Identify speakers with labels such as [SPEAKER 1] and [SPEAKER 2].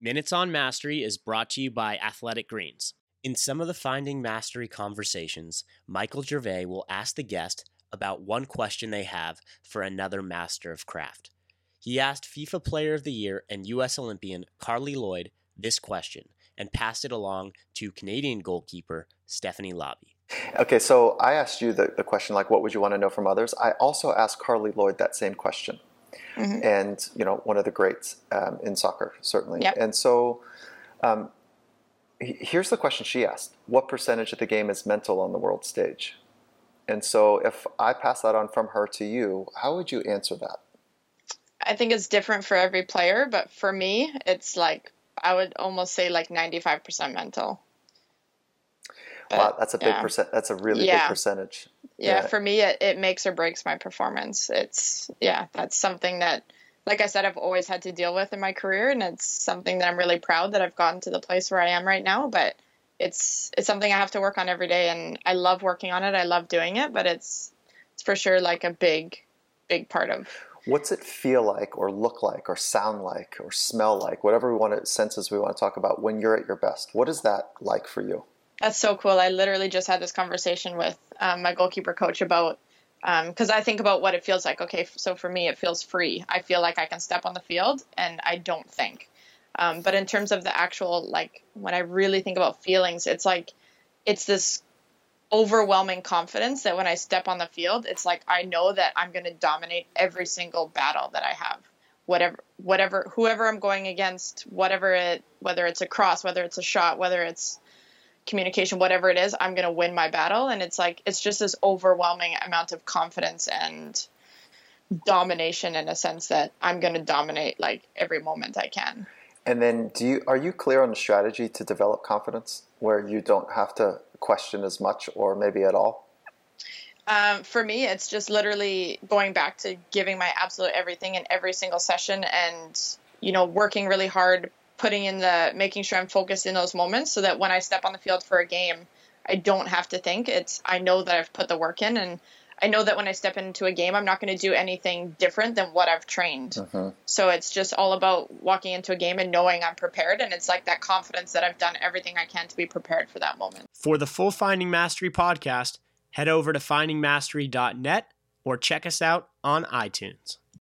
[SPEAKER 1] Minutes on Mastery is brought to you by Athletic Greens. In some of the Finding Mastery conversations, Michael Gervais will ask the guest about one question they have for another master of craft. He asked FIFA Player of the Year and U.S. Olympian Carli Lloyd this question and passed it along to Canadian goalkeeper Stephanie Labbe.
[SPEAKER 2] Okay, so I asked you the, the question like, what would you want to know from others? I also asked Carli Lloyd that same question. Mm-hmm. And, you know, one of the greats um, in soccer, certainly.
[SPEAKER 3] Yep.
[SPEAKER 2] And so um, here's the question she asked What percentage of the game is mental on the world stage? And so if I pass that on from her to you, how would you answer that?
[SPEAKER 3] I think it's different for every player, but for me, it's like I would almost say like 95% mental.
[SPEAKER 2] But, wow, that's a big yeah. percent. That's a really yeah. big percentage.
[SPEAKER 3] Yeah, yeah, for me, it, it makes or breaks my performance. It's yeah, that's something that, like I said, I've always had to deal with in my career, and it's something that I'm really proud that I've gotten to the place where I am right now. But it's it's something I have to work on every day, and I love working on it. I love doing it, but it's it's for sure like a big, big part of
[SPEAKER 2] What's it feel like, or look like, or sound like, or smell like, whatever we want to, senses we want to talk about when you're at your best? What is that like for you?
[SPEAKER 3] That's so cool. I literally just had this conversation with um, my goalkeeper coach about because um, I think about what it feels like. Okay, so for me, it feels free. I feel like I can step on the field and I don't think. Um, but in terms of the actual, like when I really think about feelings, it's like it's this overwhelming confidence that when I step on the field, it's like I know that I'm going to dominate every single battle that I have. Whatever, whatever, whoever I'm going against, whatever it, whether it's a cross, whether it's a shot, whether it's communication, whatever it is, I'm going to win my battle. And it's like, it's just this overwhelming amount of confidence and domination in a sense that I'm going to dominate like every moment I can.
[SPEAKER 2] And then do you, are you clear on the strategy to develop confidence where you don't have to question as much or maybe at all?
[SPEAKER 3] Um, for me, it's just literally going back to giving my absolute everything in every single session and, you know, working really hard, putting in the, making sure I'm focused in those moments so that when I step on the field for a game, I don't have to think. It's, I know that I've put the work in and I know that when I step into a game, I'm not going to do anything different than what I've trained. Uh-huh. So it's just all about walking into a game and knowing I'm prepared. And it's like that confidence that I've done everything I can to be prepared for that moment.
[SPEAKER 1] For the full Finding Mastery podcast, head over to findingmastery.net or check us out on iTunes.